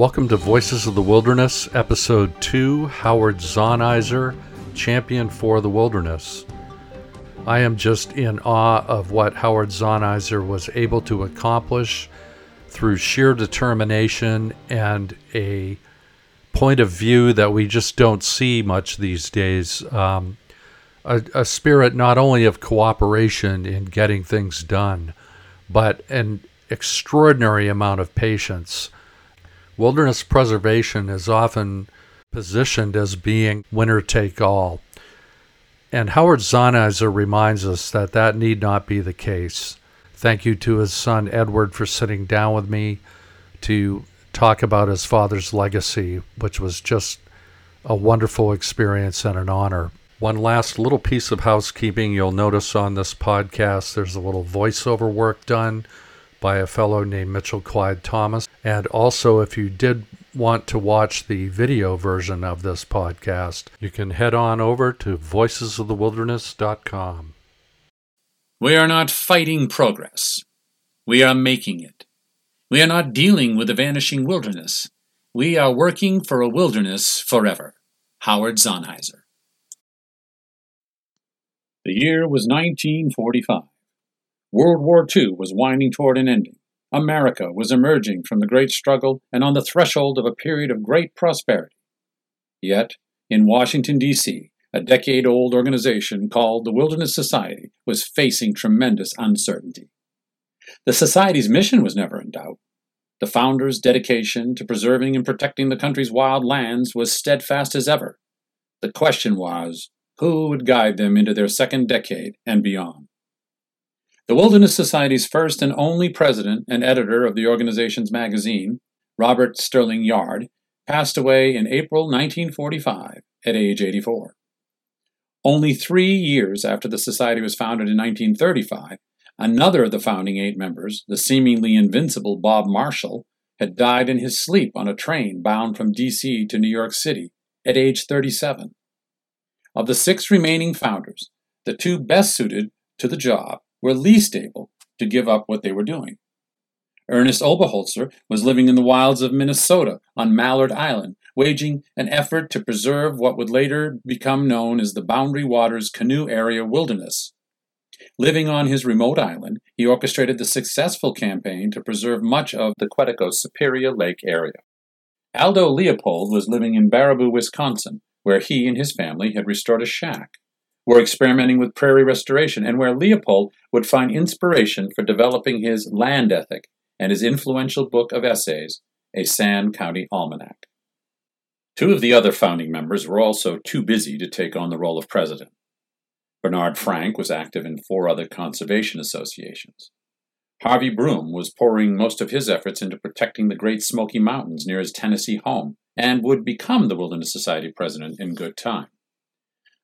Welcome to Voices of the Wilderness, Episode 2 Howard Zahniser, Champion for the Wilderness. I am just in awe of what Howard Zahniser was able to accomplish through sheer determination and a point of view that we just don't see much these days. Um, a, a spirit not only of cooperation in getting things done, but an extraordinary amount of patience Wilderness preservation is often positioned as being winner take all. And Howard Zahniser reminds us that that need not be the case. Thank you to his son Edward for sitting down with me to talk about his father's legacy, which was just a wonderful experience and an honor. One last little piece of housekeeping you'll notice on this podcast there's a little voiceover work done by a fellow named Mitchell Clyde Thomas. And also, if you did want to watch the video version of this podcast, you can head on over to voicesofthewilderness.com. We are not fighting progress. We are making it. We are not dealing with a vanishing wilderness. We are working for a wilderness forever. Howard Zahniser. The year was 1945. World War II was winding toward an ending. America was emerging from the great struggle and on the threshold of a period of great prosperity. Yet, in Washington, D.C., a decade old organization called the Wilderness Society was facing tremendous uncertainty. The Society's mission was never in doubt. The founders' dedication to preserving and protecting the country's wild lands was steadfast as ever. The question was who would guide them into their second decade and beyond? The Wilderness Society's first and only president and editor of the organization's magazine, Robert Sterling Yard, passed away in April 1945 at age 84. Only three years after the Society was founded in 1935, another of the founding eight members, the seemingly invincible Bob Marshall, had died in his sleep on a train bound from D.C. to New York City at age 37. Of the six remaining founders, the two best suited to the job were least able to give up what they were doing. Ernest Oberholzer was living in the wilds of Minnesota on Mallard Island, waging an effort to preserve what would later become known as the Boundary Waters Canoe Area Wilderness. Living on his remote island, he orchestrated the successful campaign to preserve much of the Quetico Superior Lake area. Aldo Leopold was living in Baraboo, Wisconsin, where he and his family had restored a shack were experimenting with prairie restoration, and where Leopold would find inspiration for developing his land ethic and his influential book of essays, A Sand County Almanac. Two of the other founding members were also too busy to take on the role of president. Bernard Frank was active in four other conservation associations. Harvey Broome was pouring most of his efforts into protecting the Great Smoky Mountains near his Tennessee home and would become the Wilderness Society president in good time.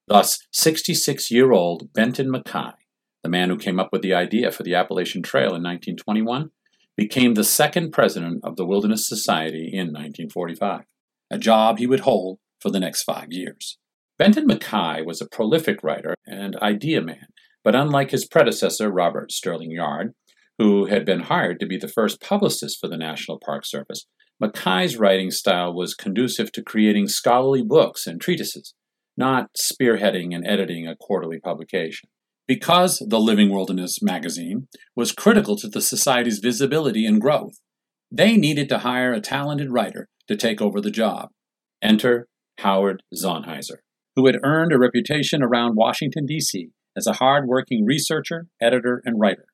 Thus, 66 year old Benton MacKaye, the man who came up with the idea for the Appalachian Trail in 1921, became the second president of the Wilderness Society in 1945, a job he would hold for the next five years. Benton MacKaye was a prolific writer and idea man, but unlike his predecessor, Robert Sterling Yard, who had been hired to be the first publicist for the National Park Service, MacKaye's writing style was conducive to creating scholarly books and treatises not spearheading and editing a quarterly publication. Because the Living Wilderness magazine was critical to the Society's visibility and growth, they needed to hire a talented writer to take over the job. Enter Howard Zahniser, who had earned a reputation around Washington, D.C. as a hard working researcher, editor, and writer.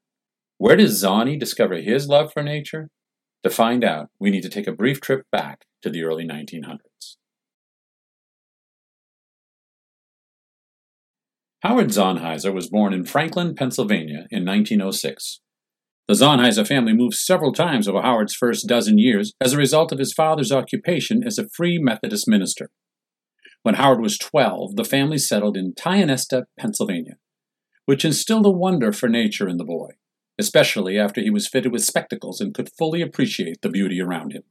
Where does Zahni discover his love for nature? To find out, we need to take a brief trip back to the early 1900s. Howard Zahniser was born in Franklin, Pennsylvania in 1906. The Zahniser family moved several times over Howard's first dozen years as a result of his father's occupation as a Free Methodist minister. When Howard was 12, the family settled in Tionesta, Pennsylvania, which instilled a wonder for nature in the boy, especially after he was fitted with spectacles and could fully appreciate the beauty around him.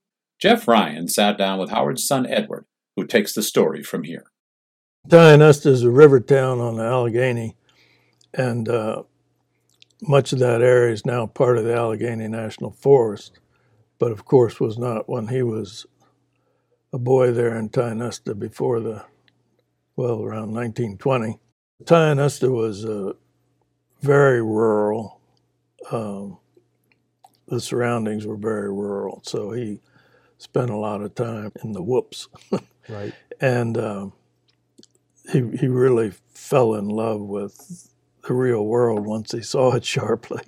Jeff Ryan sat down with Howard's son Edward, who takes the story from here. Tionesta is a river town on the Allegheny, and uh, much of that area is now part of the Allegheny National Forest, but of course was not when he was a boy there in Tionesta before the, well, around 1920. Tionesta was uh, very rural. Um, the surroundings were very rural, so he spent a lot of time in the whoops. right. And um, he, he really fell in love with the real world once he saw it sharply.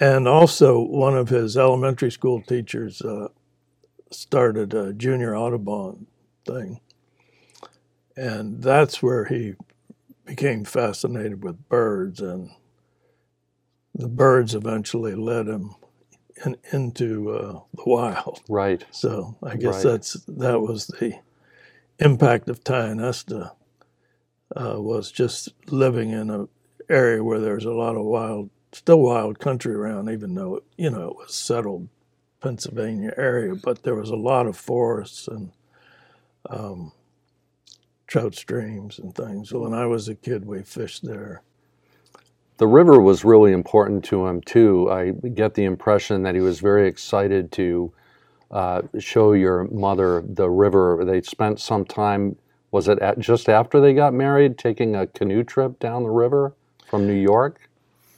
And also, one of his elementary school teachers uh, started a junior Audubon thing. And that's where he became fascinated with birds, and the birds eventually led him in, into uh, the wild. Right. So I guess Right. that's that was the impact of Tionesta uh, was just living in an area where there's a lot of wild, still wild country around, even though you know it was settled Pennsylvania area, but there was a lot of forests and um, trout streams and things. When I was a kid, we fished there. The river was really important to him too. I get the impression that he was very excited to uh, show your mother the river. They spent some time. Was it at, just after they got married, taking a canoe trip down the river from New York?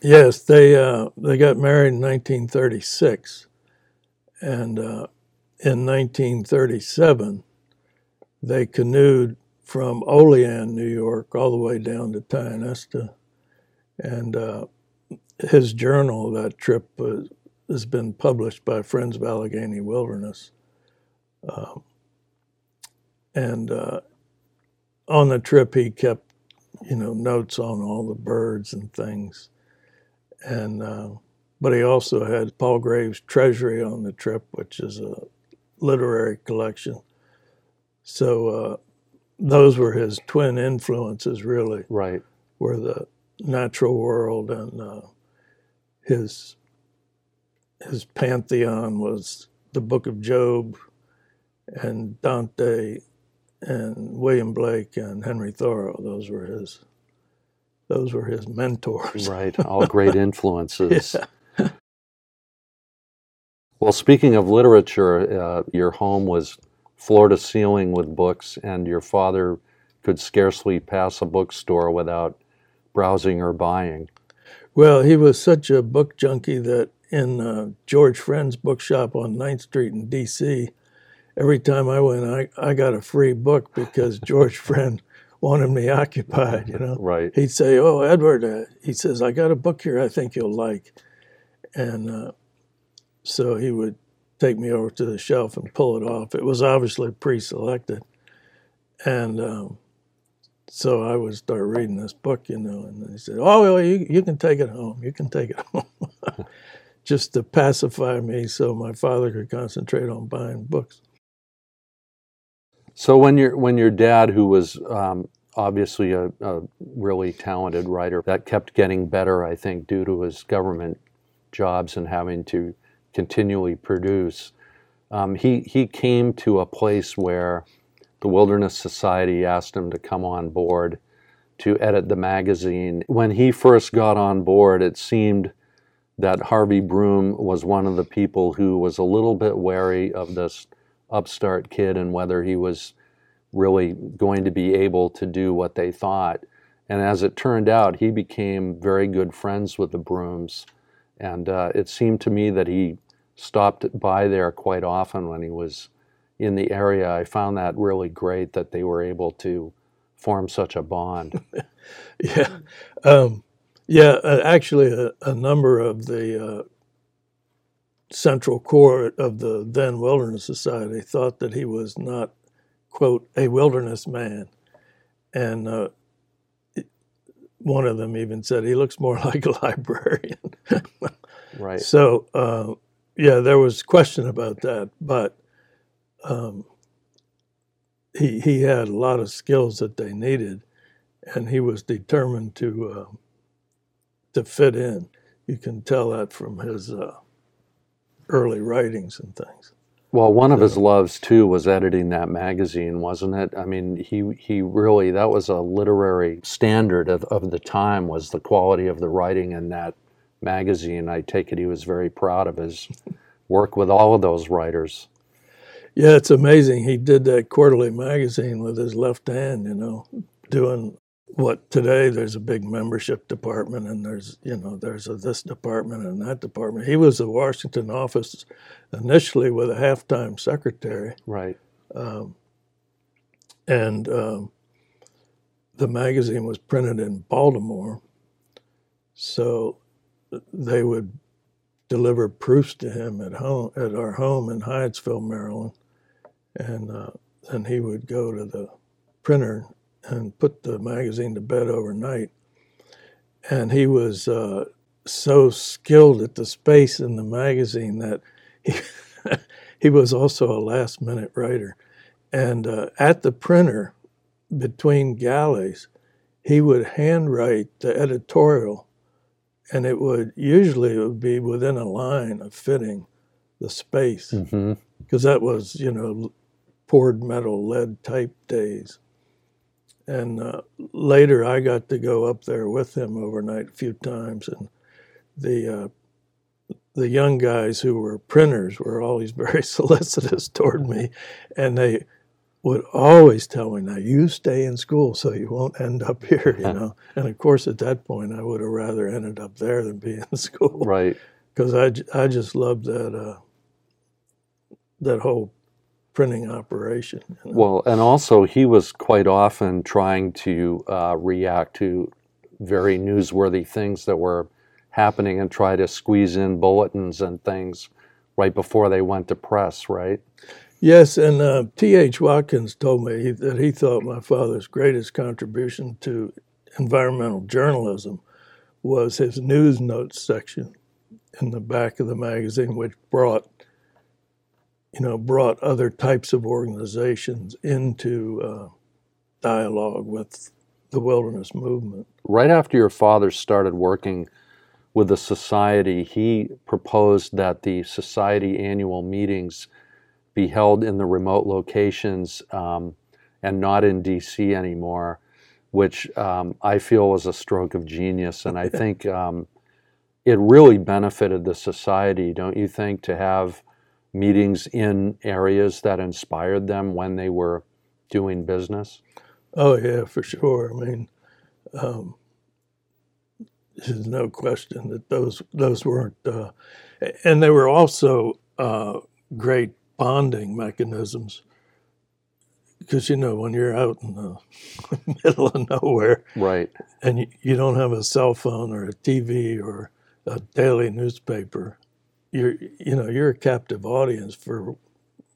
Yes, they uh, they got married in 1936, and uh, in 1937 they canoed from Olean, New York, all the way down to Tionesta, and uh, his journal of that trip uh, has been published by Friends of Allegheny Wilderness, um, and uh, on the trip he kept, you know, notes on all the birds and things and uh, but he also had Palgrave's Treasury on the trip, which is a literary collection. So uh, those were his twin influences, really, Right. were the natural world and uh, his his pantheon was the Book of Job and Dante and William Blake and Henry Thoreau. Those were his those were his mentors. Right. All great influences. Yeah. Well, speaking of literature, uh, your home was floor to ceiling with books, and your father could scarcely pass a bookstore without browsing or buying. Well, he was such a book junkie that in uh, George Friend's bookshop on 9th Street in D.C., every time I went, I, I got a free book because George Friend wanted me occupied, you know. Right. He'd say, Oh, Edward, uh, he says, I got a book here I think you'll like. And uh, so he would take me over to the shelf and pull it off. It was obviously pre selected. And um, so I would start reading this book, you know, and he said, Oh, well, you, you can take it home. You can take it home. Just to pacify me so my father could concentrate on buying books. So when your when your dad, who was um, obviously a, a really talented writer, that kept getting better, I think, due to his government jobs and having to continually produce. Um, he he came to a place where the Wilderness Society asked him to come on board to edit the magazine. When he first got on board, it seemed that Harvey Broome was one of the people who was a little bit wary of this upstart kid and whether he was really going to be able to do what they thought. And as it turned out, he became very good friends with the Broomes. And uh, it seemed to me that he stopped by there quite often when he was in the area. I found that really great that they were able to form such a bond. Yeah, um, yeah. Uh, actually, a, a number of the uh, central core of the then Wilderness Society thought that he was not, quote, a wilderness man, and uh, one of them even said he looks more like a librarian. right. So, uh, yeah, there was question about that, but um, he he had a lot of skills that they needed, and he was determined to uh, to fit in. You can tell that from his uh, early writings and things. Well, one of his loves too was editing that magazine, wasn't it? I mean, he he really that was a literary standard of, of the time was the quality of the writing in that magazine. I take it he was very proud of his work with all of those writers. Yeah, it's amazing. He did that quarterly magazine with his left hand, you know, doing what today there's a big membership department and there's, you know, there's a this department and that department. He was the Washington office initially with a half-time secretary. Right. and um, the magazine was printed in Baltimore, so they would deliver proofs to him at home at our home in Hyattsville, Maryland, and uh, then he would go to the printer and put the magazine to bed overnight. And he was uh, so skilled at the space in the magazine that he he was also a last minute writer. And uh, at the printer, between galleys, he would handwrite the editorial, and it would usually it would be within a line of fitting the space because that was you know poured metal lead type days. And uh, later, I got to go up there with him overnight a few times, and the uh, the young guys who were printers were always very solicitous toward me, and they would always tell me, "Now you stay in school so you won't end up here," you know. and of course, at that point, I would have rather ended up there than be in school Right. because I, I just loved that uh, that whole printing operation. you know. Well, and also he was quite often trying to uh, react to very newsworthy things that were happening and try to squeeze in bulletins and things right before they went to press, right? Yes, and uh, T.H. Watkins told me that he thought my father's greatest contribution to environmental journalism was his news notes section in the back of the magazine, which brought, you know, brought other types of organizations into uh, dialogue with the wilderness movement. Right after your father started working with the society, he proposed that the society annual meetings be held in the remote locations um, and not in DC anymore, which um, I feel was a stroke of genius. And I think um, it really benefited the society, don't you think, to have meetings in areas that inspired them when they were doing business? Oh yeah, for sure. I mean, um, there's no question that those those weren't, uh, and they were also uh, great bonding mechanisms. Because you know, when you're out in the middle of nowhere Right. and you, you don't have a cell phone or a TV or a daily newspaper, you're you know you're a captive audience for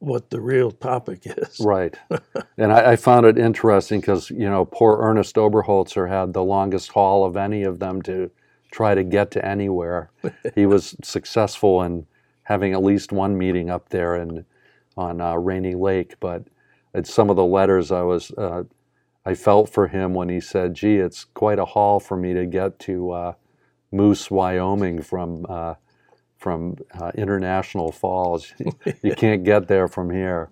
what the real topic is. Right. and I, I found it interesting because, you know, poor Ernest Oberholzer had the longest haul of any of them to try to get to anywhere. he was successful in having at least one meeting up there in, on uh, Rainy Lake, but it's some of the letters I was, uh, I felt for him when he said, gee, it's quite a haul for me to get to uh, Moose, Wyoming from, uh, from uh, International Falls. you can't get there from here.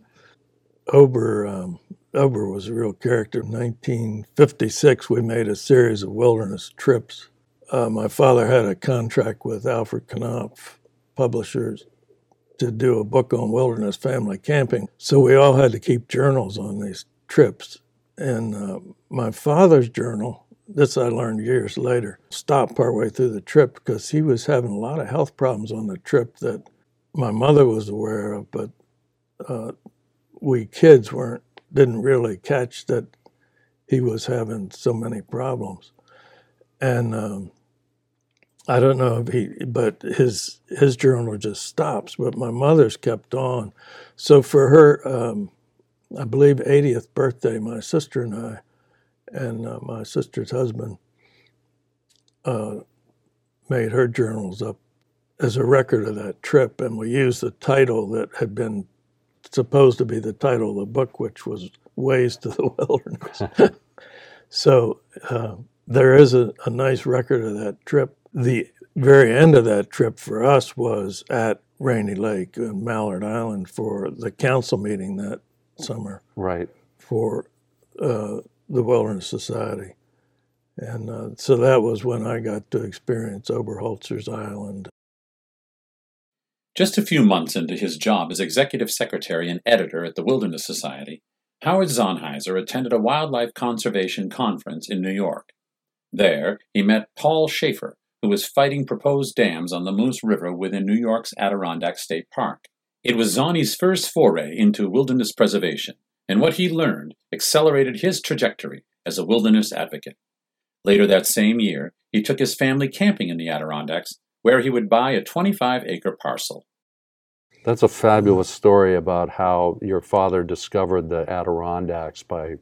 Ober um, Ober was a real character. In 1956, we made a series of wilderness trips. Uh, my father had a contract with Alfred Knopf Publishers to do a book on wilderness family camping. So we all had to keep journals on these trips. And uh, my father's journal, this I learned years later, stopped partway through the trip because he was having a lot of health problems on the trip that my mother was aware of, but uh, we kids weren't didn't really catch that he was having so many problems, and um, I don't know if he, but his his journal just stops. But my mother's kept on, so for her, um, I believe 80th birthday, my sister and I, and uh, my sister's husband, uh, made her journals up as a record of that trip, and we used the title that had been supposed to be the title of the book, which was Ways to the Wilderness. so uh, there is a, a nice record of that trip. The very end of that trip for us was at Rainy Lake in Mallard Island for the council meeting that summer Right. for uh, the Wilderness Society. And uh, so that was when I got to experience Oberholzer's Island Just a few months into his job as executive secretary and editor at the Wilderness Society, Howard Zahniser attended a wildlife conservation conference in New York. There, he met Paul Schaefer, who was fighting proposed dams on the Moose River within New York's Adirondack State Park. It was Zonnie's first foray into wilderness preservation, and what he learned accelerated his trajectory as a wilderness advocate. Later that same year, he took his family camping in the Adirondacks, where he would buy a 25 acre parcel. That's a fabulous story about how your father discovered the Adirondacks by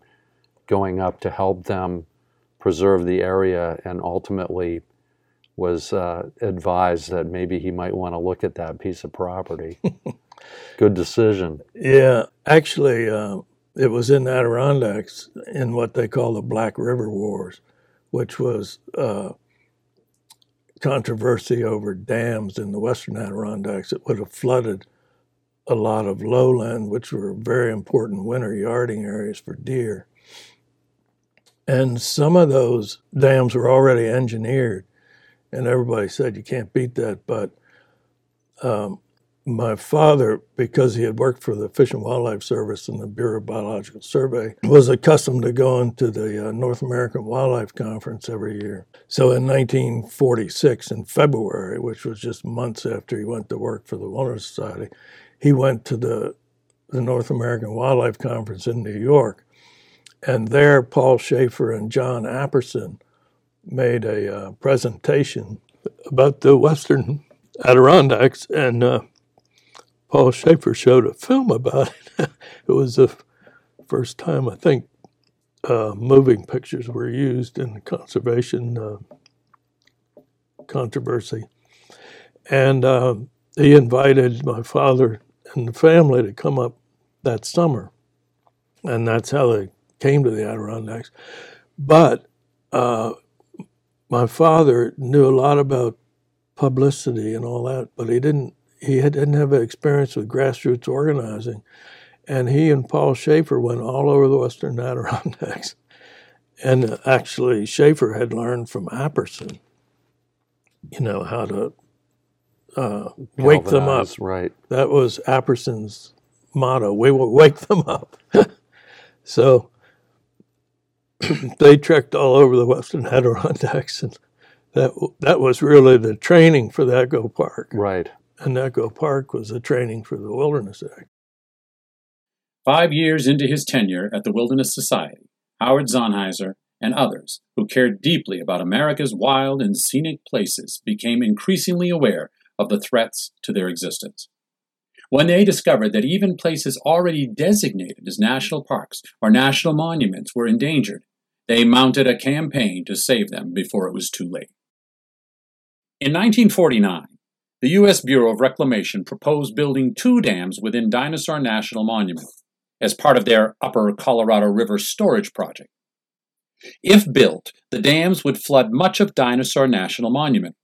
going up to help them preserve the area and ultimately was uh, advised that maybe he might want to look at that piece of property. Good decision. Yeah, actually, uh, it was in the Adirondacks in what they call the Black River Wars, which was uh, controversy over dams in the western Adirondacks that would have flooded a lot of lowland, which were very important winter yarding areas for deer. And some of those dams were already engineered and everybody said you can't beat that. But um, my father, because he had worked for the Fish and Wildlife Service and the Bureau of Biological Survey, was accustomed to going to the uh, North American Wildlife Conference every year. So in 1946, in February, which was just months after he went to work for the Wilderness Society, he went to the, the North American Wildlife Conference in New York. And there, Paul Schaefer and John Apperson made a uh, presentation about the Western Adirondacks, and uh, Paul Schaefer showed a film about it. it was the first time I think uh, moving pictures were used in the conservation uh, controversy, and uh, he invited my father and the family to come up that summer, and that's how they came to the Adirondacks. But uh, my father knew a lot about publicity and all that, but he didn't. He didn't have experience with grassroots organizing, and he and Paul Schaefer went all over the Western Adirondacks. And actually, Schaefer had learned from Apperson, you know, how to uh, wake them up. Right. That was Apperson's motto. We will wake them up. so they trekked all over the Western Adirondacks, and that that was really the training for the Echo Park. Right. And Echo Park was the training for the Wilderness Act. Five years into his tenure at the Wilderness Society, Howard Zahniser and others who cared deeply about America's wild and scenic places became increasingly aware of the threats to their existence. When they discovered that even places already designated as national parks or national monuments were endangered, they mounted a campaign to save them before it was too late. In 1949, the U.S. Bureau of Reclamation proposed building two dams within Dinosaur National Monument as part of their Upper Colorado River Storage Project. If built, the dams would flood much of Dinosaur National Monument.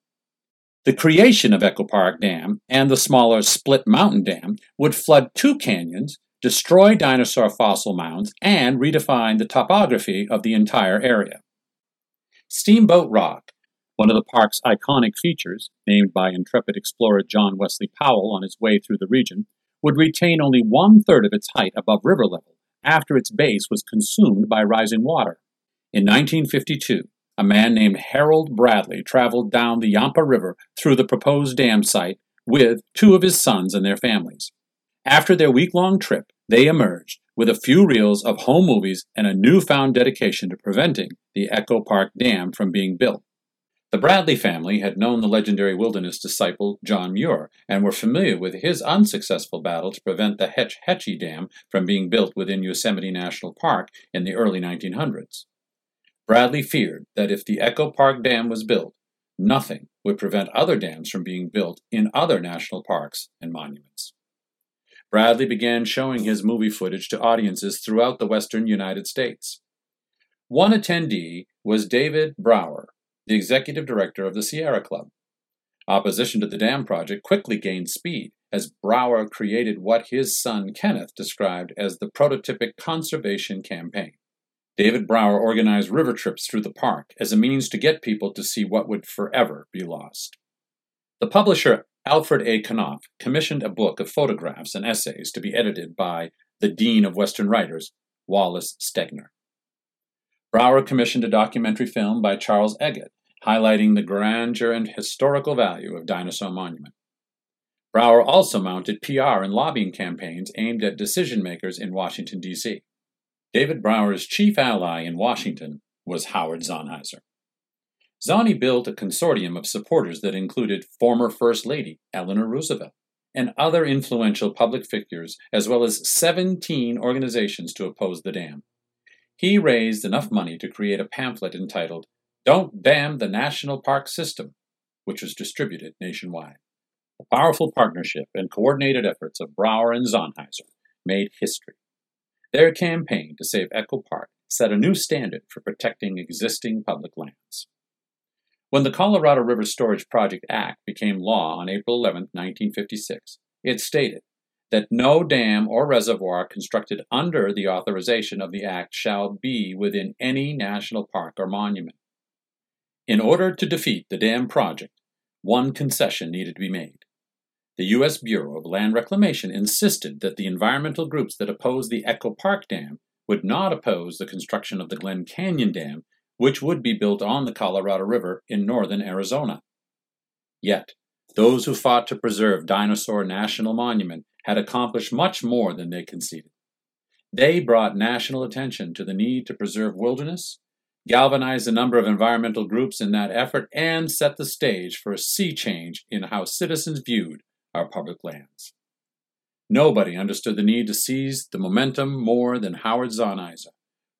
The creation of Echo Park Dam and the smaller Split Mountain Dam would flood two canyons destroy dinosaur fossil mounds, and redefine the topography of the entire area. Steamboat Rock, one of the park's iconic features, named by intrepid explorer John Wesley Powell on his way through the region, would retain only one third of its height above river level after its base was consumed by rising water. In 1952, a man named Harold Bradley traveled down the Yampa River through the proposed dam site with two of his sons and their families. After their week long trip, they emerged with a few reels of home movies and a newfound dedication to preventing the Echo Park Dam from being built. The Bradley family had known the legendary wilderness disciple John Muir and were familiar with his unsuccessful battle to prevent the Hetch Hetchy Dam from being built within Yosemite National Park in the early 1900s. Bradley feared that if the Echo Park Dam was built, nothing would prevent other dams from being built in other national parks and monuments. Bradley began showing his movie footage to audiences throughout the western United States. One attendee was David Brower, the executive director of the Sierra Club. Opposition to the dam project quickly gained speed as Brower created what his son Kenneth described as the prototypic conservation campaign. David Brower organized river trips through the park as a means to get people to see what would forever be lost. The publisher Alfred A. Knopf commissioned a book of photographs and essays to be edited by the Dean of Western Writers, Wallace Stegner. Brower commissioned a documentary film by Charles Eggert highlighting the grandeur and historical value of Dinosaur Monument. Brower also mounted PR and lobbying campaigns aimed at decision makers in Washington, D.C. David Brower's chief ally in Washington was Howard Zahniser. Zahni built a consortium of supporters that included former First Lady Eleanor Roosevelt and other influential public figures, as well as 17 organizations to oppose the dam. He raised enough money to create a pamphlet entitled Don't Dam the National Park System, which was distributed nationwide. The powerful partnership and coordinated efforts of Brower and Zahniser made history. Their campaign to save Echo Park set a new standard for protecting existing public lands. When the Colorado River Storage Project Act became law on April 11, 1956, it stated that no dam or reservoir constructed under the authorization of the Act shall be within any national park or monument. In order to defeat the dam project, one concession needed to be made. The U.S. Bureau of Land Reclamation insisted that the environmental groups that opposed the Echo Park Dam would not oppose the construction of the Glen Canyon Dam which would be built on the Colorado River in northern Arizona. Yet, those who fought to preserve Dinosaur National Monument had accomplished much more than they conceded. They brought national attention to the need to preserve wilderness, galvanized a number of environmental groups in that effort, and set the stage for a sea change in how citizens viewed our public lands. Nobody understood the need to seize the momentum more than Howard Zahniser,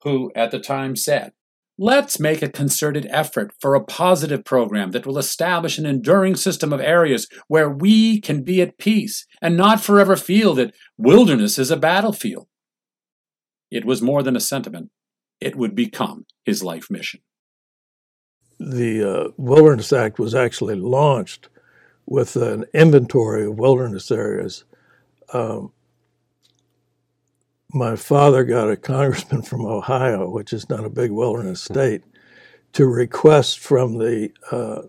who at the time said, Let's make a concerted effort for a positive program that will establish an enduring system of areas where we can be at peace and not forever feel that wilderness is a battlefield. It was more than a sentiment, it would become his life mission. The uh, Wilderness Act was actually launched with an inventory of wilderness areas. Um, my father got a congressman from Ohio, which is not a big wilderness hmm. state, to request from the uh,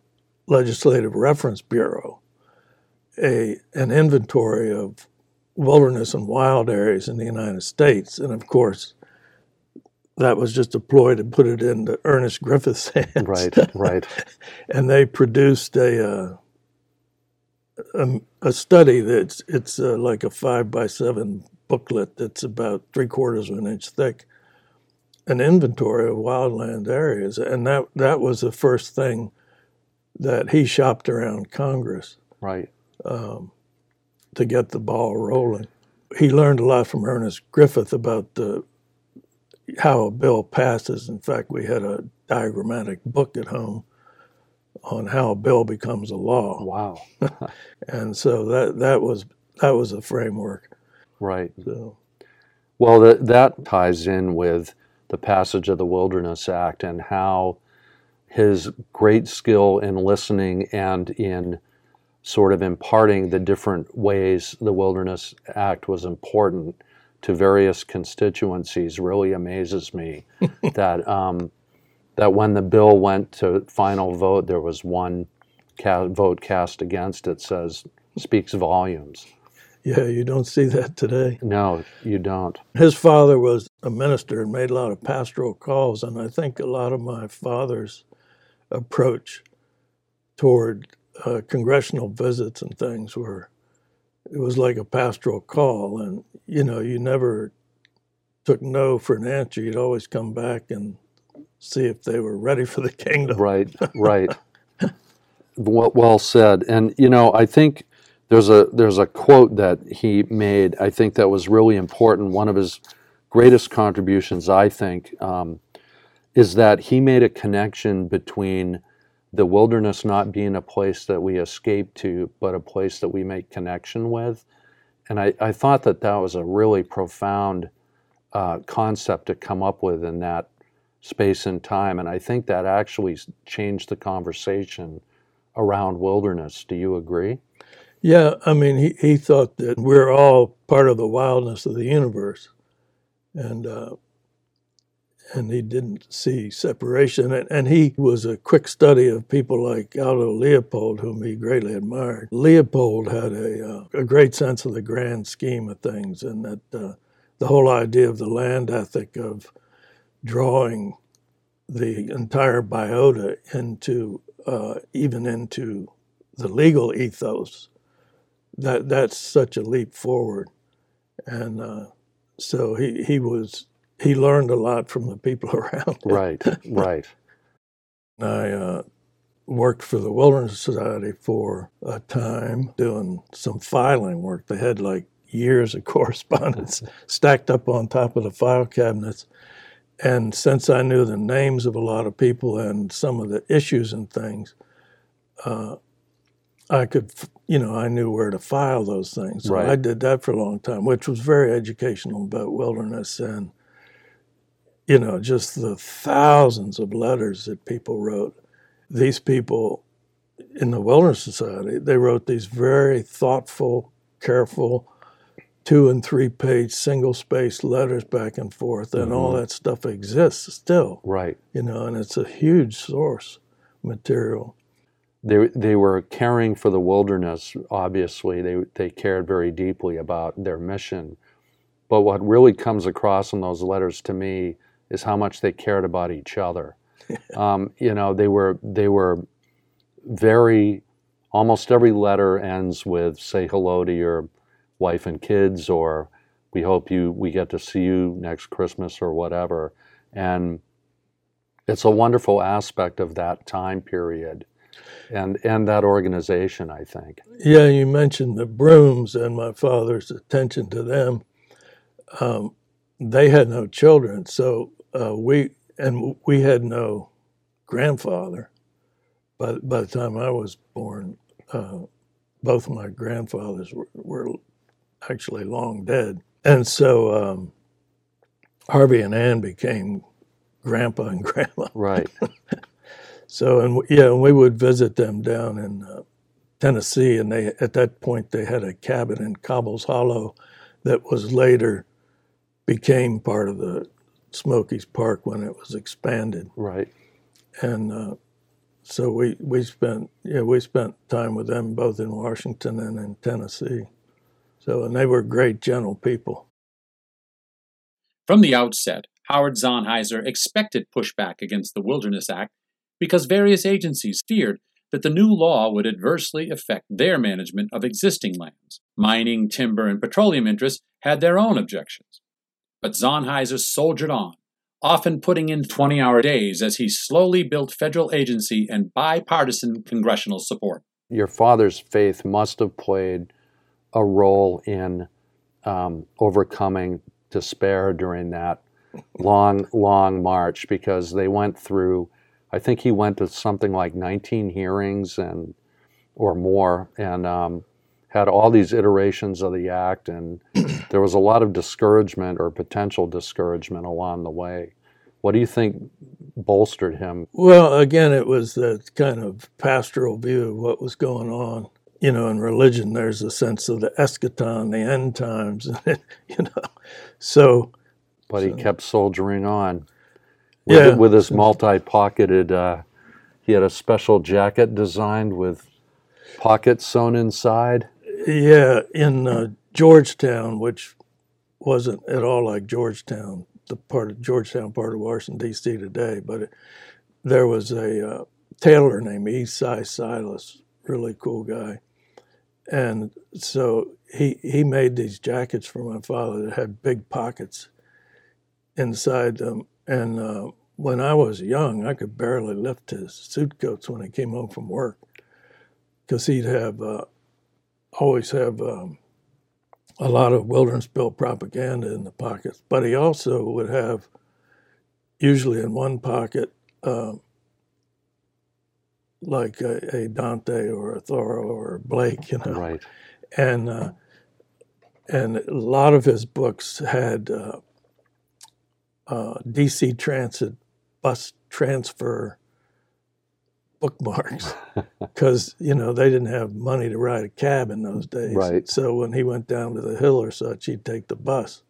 Legislative Reference Bureau a an inventory of wilderness and wild areas in the United States, and of course, that was just a ploy to put it into Ernest Griffith's hands. Right, right. and they produced a. Uh, a, a, study that's it's uh, like a five by seven booklet that's about three quarters of an inch thick, an inventory of wildland areas, and that that was the first thing that he shopped around Congress, right, um, to get the ball rolling. He learned a lot from Ernest Griffith about the how a bill passes. In fact, we had a diagrammatic book at home on how a bill becomes a law. Wow. and so that that was that was a framework. Right. So. Well, that, that ties in with the passage of the Wilderness Act and how his great skill in listening and in sort of imparting the different ways the Wilderness Act was important to various constituencies really amazes me. that um, that when the bill went to final vote, there was one ca- vote cast against it. Says speaks volumes. Yeah, you don't see that today. No, you don't. His father was a minister and made a lot of pastoral calls, and I think a lot of my father's approach toward uh, congressional visits and things were it was like a pastoral call, and you know, you never took no for an answer. You'd always come back and see if they were ready for the kingdom. Right, right. well, well said. And you know, I think there's a there's a quote that he made. I think that was really important. One of his greatest contributions, I think, um, is that he made a connection between the wilderness not being a place that we escape to, but a place that we make connection with. And I, I thought that that was a really profound uh, concept to come up with in that space and time. And I think that actually changed the conversation around wilderness. Do you agree? Yeah, I mean, he, he thought that we're all part of the wildness of the universe. And, uh, and he didn't see separation. And, and he was a quick study of people like Aldo Leopold, whom he greatly admired. Leopold had a, uh, a great sense of the grand scheme of things, and that uh, the whole idea of the land ethic of drawing the entire biota into uh, even into the legal ethos that that's such a leap forward and uh, so he he was he learned a lot from the people around him. Right, right. I uh, worked for the Wilderness Society for a time doing some filing work. They had like years of correspondence stacked up on top of the file cabinets. And since I knew the names of a lot of people and some of the issues and things, uh, I could, you know, I knew where to file those things. So Right. I did that for a long time, which was very educational about wilderness and, you know, just the thousands of letters that people wrote. These people in the Wilderness Society, they wrote these very thoughtful, careful, two and three page single spaced letters back and forth, and all Mhm. that stuff exists still, Right. you know, and it's a huge source material. They, they were caring for the wilderness, obviously. They, they cared very deeply about their mission. But what really comes across in those letters to me is how much they cared about each other. um, you know, they were, they were very, almost every letter ends with say hello to your wife and kids, or we hope you, we get to see you next Christmas or whatever. And it's a wonderful aspect of that time period and and that organization i think Yeah, you mentioned the Broomes and my father's attention to them. Um, they had no children, so uh, we and we had no grandfather. But by the time I was born, uh, both of my grandfathers were, were actually long dead, and so um, Harvey and Ann became grandpa and grandma. right So and yeah, and we would visit them down in uh, Tennessee, and they at that point they had a cabin in Cobble's Hollow that was later became part of the Smokies Park when it was expanded, right and uh, so we we spent yeah we spent time with them both in Washington and in Tennessee. So and they were great, gentle people. From the outset, Howard Zahniser expected pushback against the Wilderness Act because various agencies feared that the new law would adversely affect their management of existing lands. Mining, timber, and petroleum interests had their own objections. But Zahniser soldiered on, often putting in 20 hour days as he slowly built federal agency and bipartisan congressional support. your father's faith must have played a role in um, overcoming despair during that long long march because they went through i think he went to something like 19 hearings and or more and um, had all these iterations of the act and there was a lot of discouragement or potential discouragement along the way what do you think bolstered him Well, again, it was that kind of pastoral view of what was going on. You know, in religion, there's a sense of the eschaton, the end times, you know. So, but he kept soldiering on. With, Yeah. with his multi-pocketed, uh, he had a special jacket designed with pockets sewn inside. Yeah, in uh, Georgetown, which wasn't at all like Georgetown, the part of Georgetown part of Washington D.C. today, but it, there was a uh, tailor named Esai Silas, really cool guy, and so he he made these jackets for my father that had big pockets inside them, and uh, when I was young, I could barely lift his suit coats when he came home from work, because he'd have uh, always have um, a lot of wilderness bill propaganda in the pockets, but he also would have usually in one pocket um, like a, a Dante or a Thoreau or a Blake, you know, Right. and uh, and a lot of his books had uh, uh, DC Transit bus transfer bookmarks because you know they didn't have money to ride a cab in those days. Right. So when he went down to the hill or such, he'd take the bus,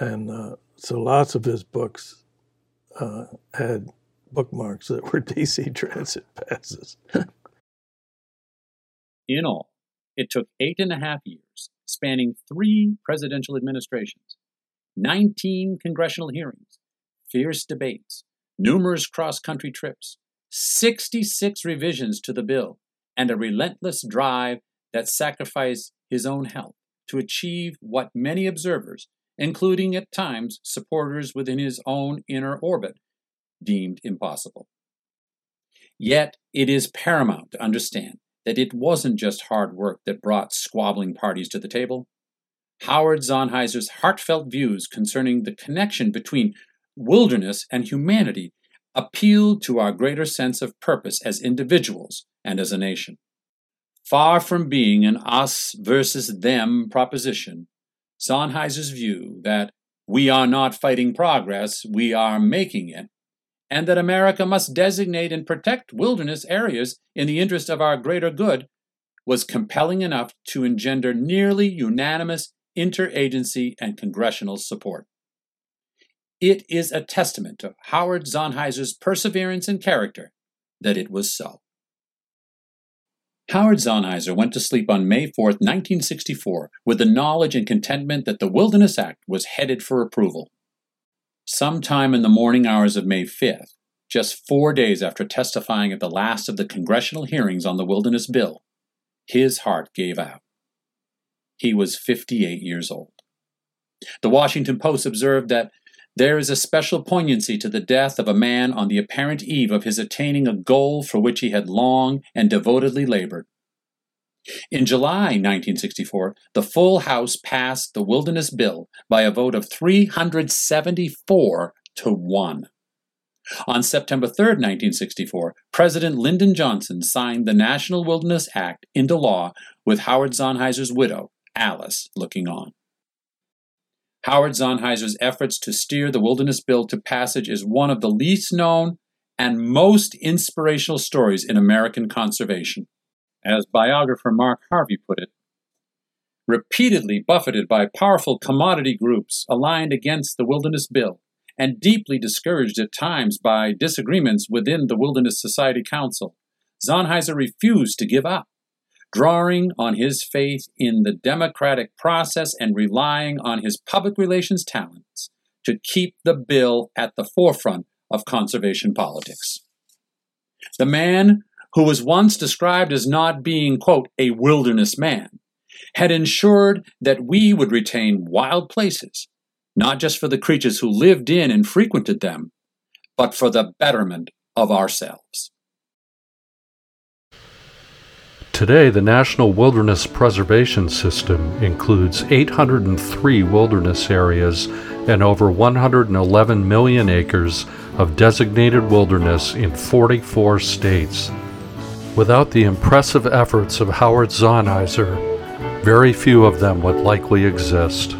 and uh, so lots of his books uh, had bookmarks that were DC transit passes. In all, it took eight and a half years, spanning three presidential administrations, 19 congressional hearings, fierce debates, numerous cross country trips, 66 revisions to the bill, and a relentless drive that sacrificed his own health to achieve what many observers, including at times supporters within his own inner orbit, deemed impossible. Yet it is paramount to understand that it wasn't just hard work that brought squabbling parties to the table. Howard Zahniser's heartfelt views concerning the connection between wilderness and humanity appealed to our greater sense of purpose as individuals and as a nation. Far from being an us versus them proposition, Zahniser's view that we are not fighting progress, we are making it, and that America must designate and protect wilderness areas in the interest of our greater good was compelling enough to engender nearly unanimous interagency and congressional support. It is a testament to Howard Zahniser's perseverance and character that it was so. Howard Zahniser went to sleep on May 4, 1964, with the knowledge and contentment that the Wilderness Act was headed for approval. Sometime in the morning hours of May 5th, just four days after testifying at the last of the congressional hearings on the Wilderness Bill, his heart gave out. He was 58 years old. The Washington Post observed that there is a special poignancy to the death of a man on the apparent eve of his attaining a goal for which he had long and devotedly labored. In July 1964, the full House passed the Wilderness Bill by a vote of 374 to 1. On September 3, 1964, President Lyndon Johnson signed the National Wilderness Act into law with Howard Zahniser's widow, Alice, looking on. Howard Zahniser's efforts to steer the Wilderness Bill to passage is one of the least known and most inspirational stories in American conservation. As biographer Mark Harvey put it, repeatedly buffeted by powerful commodity groups aligned against the Wilderness Bill, and deeply discouraged at times by disagreements within the Wilderness Society Council, Zahniser refused to give up drawing on his faith in the democratic process and relying on his public relations talents to keep the bill at the forefront of conservation politics. The man who was once described as not being, quote, a wilderness man, had ensured that we would retain wild places, not just for the creatures who lived in and frequented them, but for the betterment of ourselves. Today, the National Wilderness Preservation System includes 803 wilderness areas and over 111 million acres of designated wilderness in 44 states. Without the impressive efforts of Howard Zahniser, very few of them would likely exist.